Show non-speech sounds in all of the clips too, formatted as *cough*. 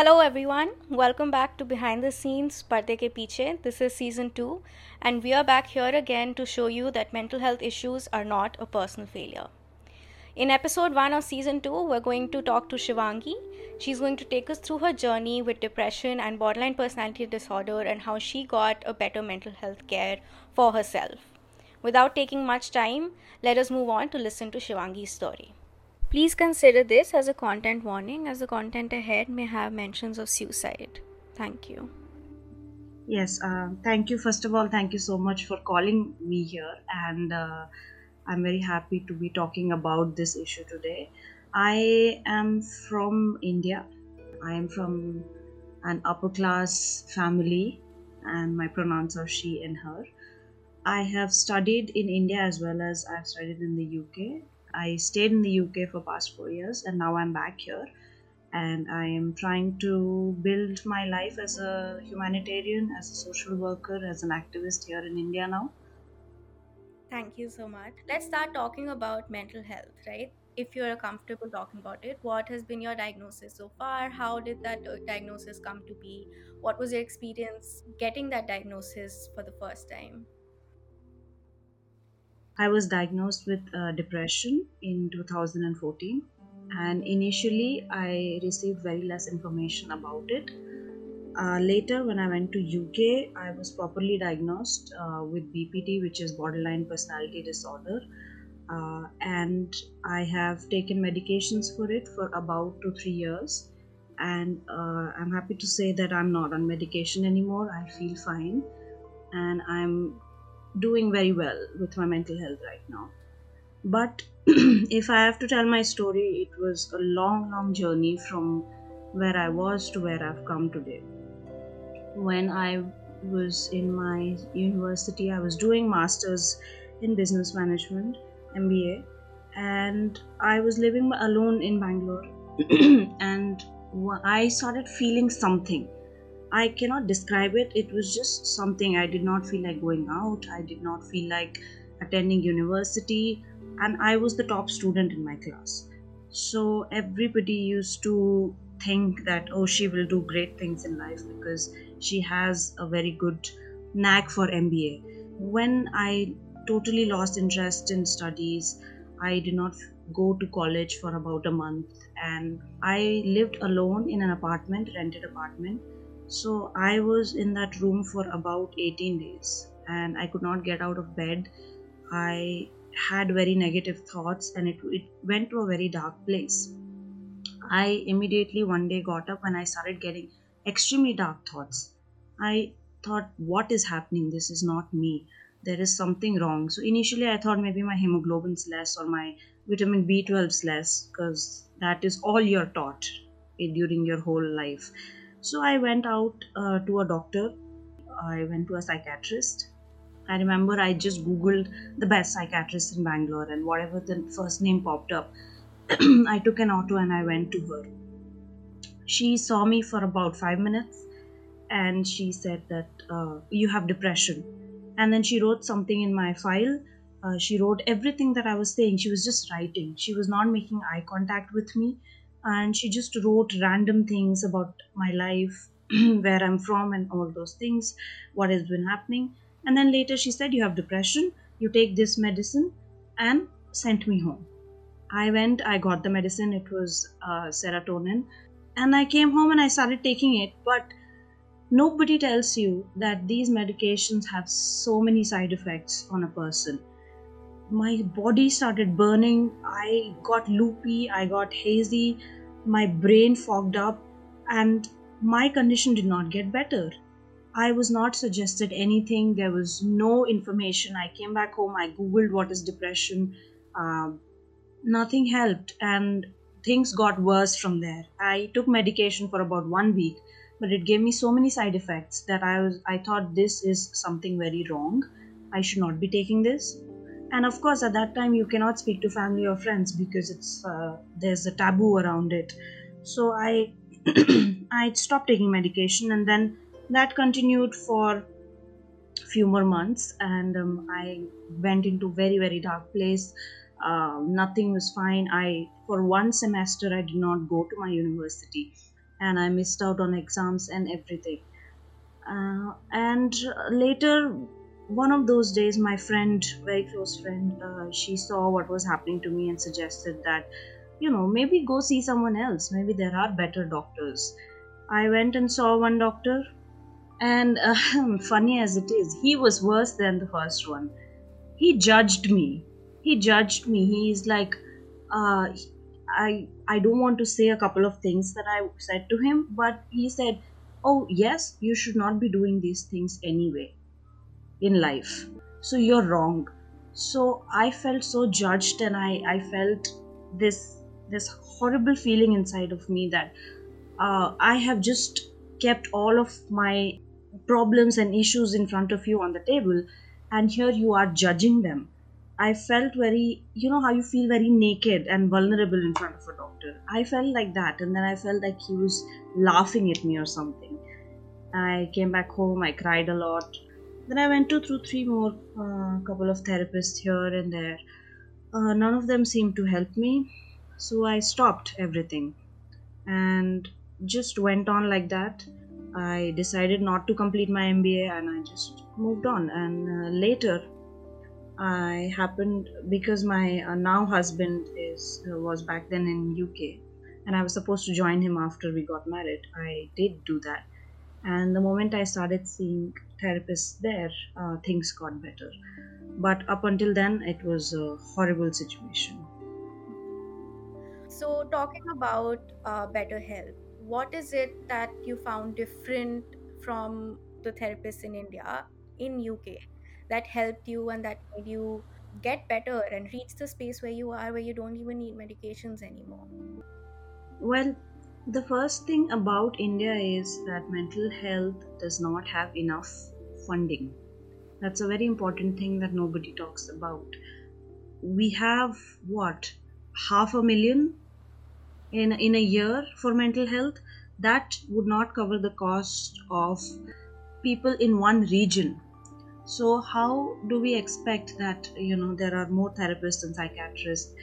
Hello everyone, welcome back to Behind the Scenes Parde Ke Piche. This is season 2 and we are back here again to show you that mental health issues are not a personal failure. In episode 1 of season 2, we're going to talk to Shivangi. She's going to take us through her journey with depression and borderline personality disorder and how she got a better mental health care for herself. Without taking much time, let us move on to listen to Shivangi's story. Please consider this as a content warning, as the content ahead may have mentions of suicide. Thank you. Yes, uh, thank you. First of all, thank you so much for calling me here, and uh, I'm very happy to be talking about this issue today. I am from India. I am from an upper class family, and my pronouns are she and her. I have studied in India as well as I've studied in the UK I stayed in the UK for past four years and now I'm back here and I am trying to build my life as a humanitarian, as a social worker, as an activist here in India now. Thank you so much. Let's start talking about mental health, right? If you're comfortable talking about it, what has been your diagnosis so far? How did that uh, diagnosis come to be? What was your experience getting that diagnosis for the first time? I was diagnosed with uh, depression in 2014, and initially I received very less information about it. Uh, later, when I went to UK, I was properly diagnosed uh, with BPD, which is borderline personality disorder, uh, and I have taken medications for it for about two three years. And uh, I'm happy to say that I'm not on medication anymore. I feel fine, and I'm doing very well with my mental health right now. But *clears throat* if I have to tell my story, it was a long, long journey from where I was to where I've come today. When I was in my university, I was doing masters in business management, MBA, and I was living alone in Bangalore, *clears throat* and I started feeling something I cannot describe it. It was just something I did not feel like going out. I did not feel like attending university. And I was the top student in my class. So everybody used to think that, oh, she will do great things in life because she has a very good knack for MBA. When I totally lost interest in studies, I did not go to college for about a month and I lived alone in an apartment, rented apartment so I was in that room for about 18 days and I could not get out of bed. I had very negative thoughts and it, it went to a very dark place. I immediately one day got up and I started getting extremely dark thoughts. I thought, what is happening? This is not me. There is something wrong. So initially, I thought maybe my hemoglobin's less or my vitamin B12's less because that is all you're taught eh, during your whole life. So I went out uh, to a doctor. I went to a psychiatrist. I remember I just googled the best psychiatrist in Bangalore and whatever the first name popped up, *clears throat* I took an auto and I went to her. She saw me for about five minutes and she said that uh, you have depression. And then she wrote something in my file. Uh, she wrote everything that I was saying. She was just writing. She was not making eye contact with me and she just wrote random things about my life *clears throat* where i'm from and all those things what has been happening. And then later she said you have depression. You take this medicine and sent me home. I went i got the medicine. It was uh, serotonin. And i came home and i started taking it. But nobody tells you that these medications have so many side effects on a person my body started burning. I got loopy, I got hazy, my brain fogged up, and my condition did not get better. I was not suggested anything, there was no information. I came back home, I googled what is depression. Uh, nothing helped, and things got worse from there. I took medication for about one week, but it gave me so many side effects that I was I thought this is something very wrong. I should not be taking this and of course at that time you cannot speak to family or friends because it's uh, there's a taboo around it. So i *clears throat* i stopped taking medication and then that continued for few more months. And um, i went into very very dark place. Uh, nothing was fine. I for one semester i did not go to my university and I missed out on exams and everything. Uh, and later, one of those days, my friend, very close friend, uh, she saw what was happening to me and suggested that, you know, maybe go see someone else. Maybe there are better doctors. I went and saw one doctor, and uh, *laughs* funny as it is, he was worse than the first one. He judged me. He judged me. He's like, uh, I I don't want to say a couple of things that I said to him, but he said, "Oh yes, you should not be doing these things anyway in life. So you're wrong." So I felt so judged, and I I felt this this horrible feeling inside of me that uh, I have just kept all of my problems and issues in front of you on the table, and here you are judging them I felt very, you know, how you feel very naked and vulnerable in front of a doctor. I felt like that, and then I felt like he was laughing at me or something. I came back home, I cried a lot. Then I went to through three more uh, couple of therapists here and there. Uh, none of them seemed to help me, so I stopped everything and just went on like that. I decided not to complete my MBA and I just moved on. And uh, later, I happened because my uh, now husband is uh, was back then in UK, and I was supposed to join him after we got married. I did do that, and the moment I started seeing therapists there, uh, things got better. But up until then, it was a horrible situation. So, talking about uh, better health, what is it that you found different from the therapists in India in UK? that helped you and that made you get better and reach the space where you are where you don't even need medications anymore well the first thing about india is that mental health does not have enough funding. That's a very important thing that nobody talks about. We have what half a million in in a year for mental health? That would not cover the cost of people in one region. So how do we expect that you know there are more therapists and psychiatrists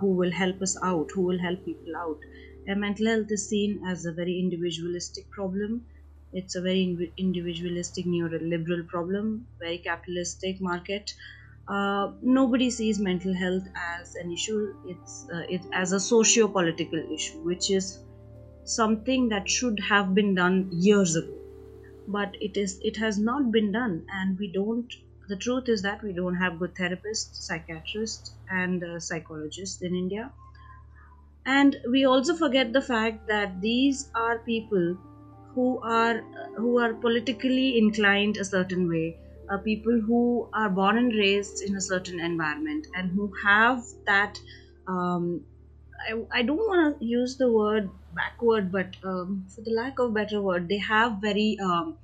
who will help us out who will help people out and mental health is seen as a very individualistic problem. It's a very individualistic neoliberal problem very capitalistic market. Uh, nobody sees mental health as an issue. It's uh, it as a socio-political issue which is something that should have been done years ago. But it is it has not been done and we don't the truth is that we don't have good therapists psychiatrists and uh, psychologists in india and we also forget the fact that these are people who are who are politically inclined a certain way uh, people who are born and raised in a certain environment and who have that um, I, I don't want to use the word backward, but um, for the lack of better word, they have very um,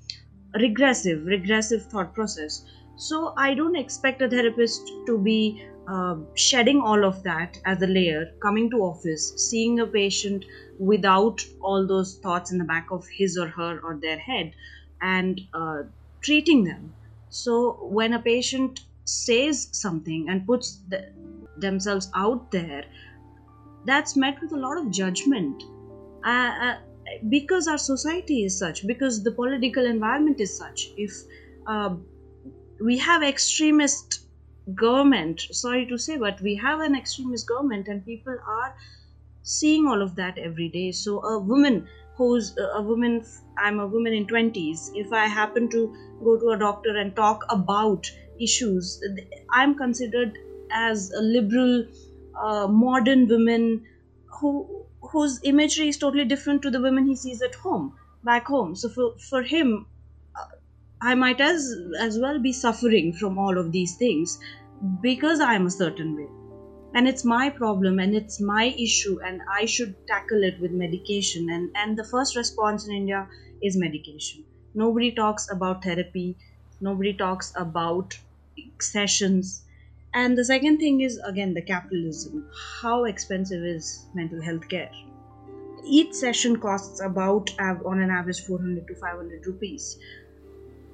regressive, regressive thought process. So I don't expect a therapist to be uh, shedding all of that as a layer, coming to office, seeing a patient without all those thoughts in the back of his or her or their head, and uh, treating them. So when a patient says something and puts the, themselves out there, that's met with a lot of judgment uh, uh, because our society is such because the political environment is such if uh, we have extremist government sorry to say but we have an extremist government and people are seeing all of that every day. So a woman who's a woman i'm a woman in 20s if i happen to go to a doctor and talk about issues i'm considered as a liberal uh, modern woman who whose imagery is totally different to the women he sees at home back home. So for for him i might as as well be suffering from all of these things because i'm a certain way and it's my problem and it's my issue and i should tackle it with medication and and the first response in india is medication nobody talks about therapy nobody talks about sessions and the second thing is again the capitalism. How expensive is mental health care? Each session costs about on an average 400 to 500 rupees.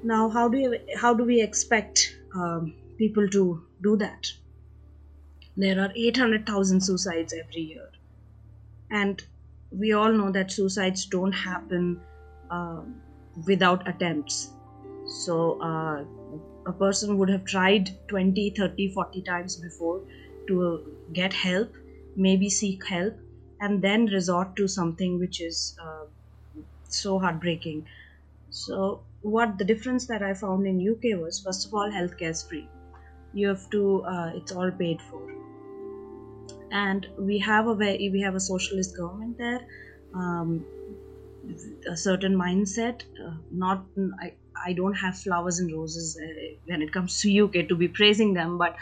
Now, how do you, how do we expect um, people to do that? There are 800,000 suicides every year, and we all know that suicides don't happen uh, without attempts. So uh, a person would have tried 20, 30, 40 times before to get help, maybe seek help, and then resort to something which is uh, so heartbreaking. So what the difference that I found in UK was first of all healthcare is free. You have to uh, it's all paid for, and we have a very we have a socialist government there. Um, a certain mindset. Uh, not I, I don't have flowers and roses uh, when it comes to UK to be praising them, but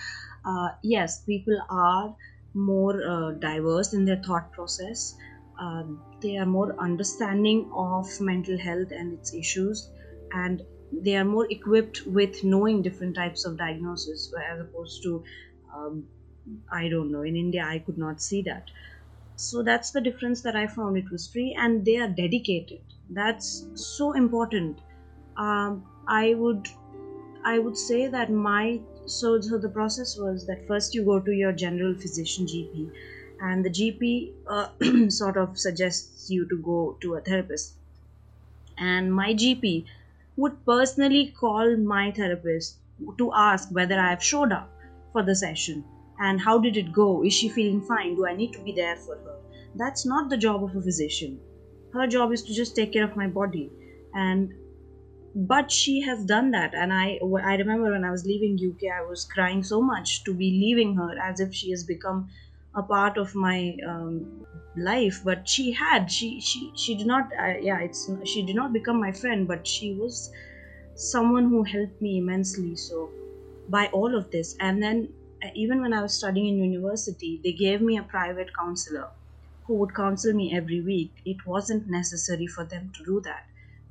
uh, yes, people are more uh, diverse in their thought process. Uh, they are more understanding of mental health and its issues, and they are more equipped with knowing different types of diagnosis as opposed to um, I don't know. In India, I could not see that. So that's the difference that i found it was free and they are dedicated. That's so important. Um, i would i would say that my so so the process was that first you go to your general physician gp and the gp uh, *clears throat* sort of suggests you to go to a therapist. And my gp would personally call my therapist to ask whether i have showed up for the session and how did it go? Is she feeling fine? Do i need to be there for her? That's not the job of a physician. Her job is to just take care of my body. And but she has done that. And i i remember when i was leaving uk i was crying so much to be leaving her as if she has become a part of my um, life but she had she she she did not uh, yeah it's she did not become my friend but she was someone who helped me immensely so by all of this and then even when I was studying in university, they gave me a private counselor who would counsel me every week. It wasn't necessary for them to do that,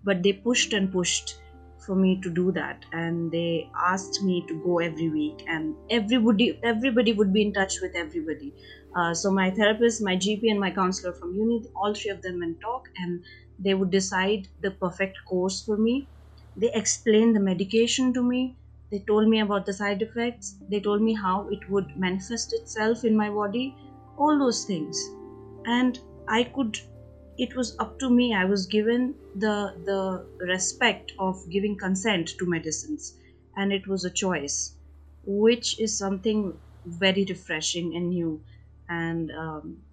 but they pushed and pushed for me to do that. And they asked me to go every week and everybody everybody would be in touch with everybody. Uh, so my therapist my gp and my counselor from uni all three of them would talk and they would decide the perfect course for me. They explained the medication to me. They told me about the side effects. They told me how it would manifest itself in my body, all those things. And I could it was up to me. I was given the the respect of giving consent to medicines and it was a choice, which is something very refreshing and new. And um,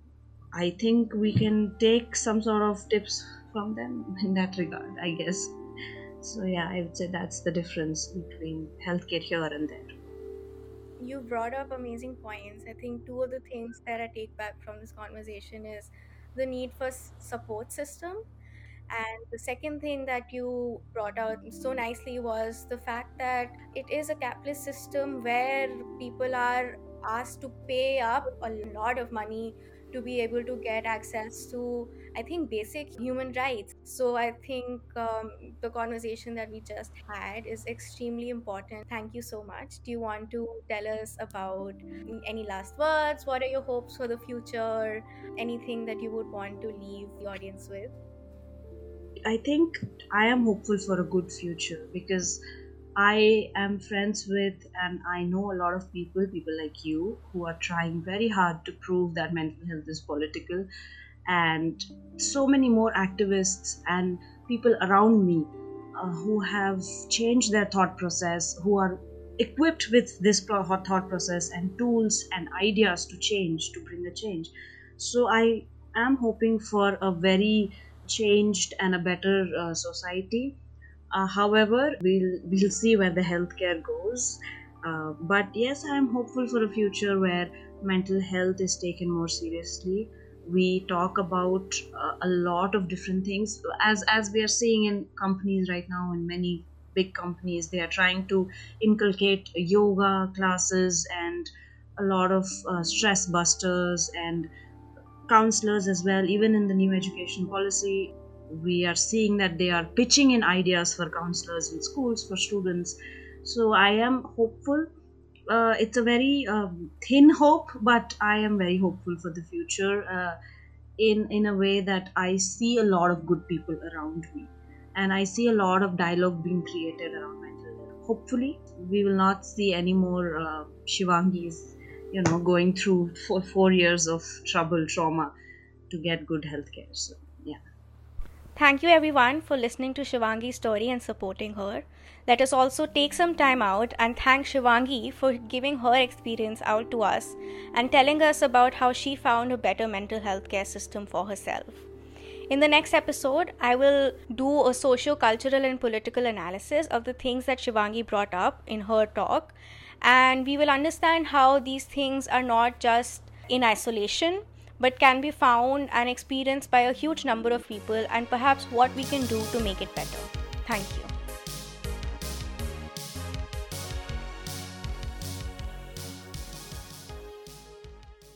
I think we can take some sort of tips from them *laughs* in that regard, I guess. So yeah, I would say that's the difference between healthcare here and there. You brought up amazing points. I think two of the things that I take back from this conversation is the need for support system. And the second thing that you brought out so nicely was the fact that it is a capitalist system where people are asked to pay up a lot of money to be able to get access to i think basic human rights. So i think um, the conversation that we just had is extremely important. Thank you so much. Do you want to tell us about any last words? What are your hopes for the future? Anything that you would want to leave the audience with? I think i am hopeful for a good future because I am friends with and I know a lot of people, people like you, who are trying very hard to prove that mental health is political. And so many more activists and people around me uh, who have changed their thought process, who are equipped with this thought process and tools and ideas to change, to bring a change. So I am hoping for a very changed and a better uh, society uh, however, we'll we'll see where the healthcare goes. Uh, but yes, I'm hopeful for a future where mental health is taken more seriously. We talk about uh, a lot of different things as as we are seeing in companies right now in many big companies they are trying to inculcate yoga classes and a lot of uh, stress busters and counselors as well even in the new education policy we are seeing that they are pitching in ideas for counselors in schools for students so i am hopeful uh, it's a very um, thin hope but i am very hopeful for the future uh, in in a way that i see a lot of good people around me and i see a lot of dialogue being created around mental health hopefully we will not see any more uh, shivangis you know going through for four years of trouble trauma to get good healthcare. So. Thank you everyone for listening to Shivangi's story and supporting her. Let us also take some time out and thank Shivangi for giving her experience out to us and telling us about how she found a better mental health care system for herself. In the next episode, I will do a socio cultural and political analysis of the things that Shivangi brought up in her talk, and we will understand how these things are not just in isolation but can be found and experienced by a huge number of people, and perhaps what we can do to make it better. Thank you.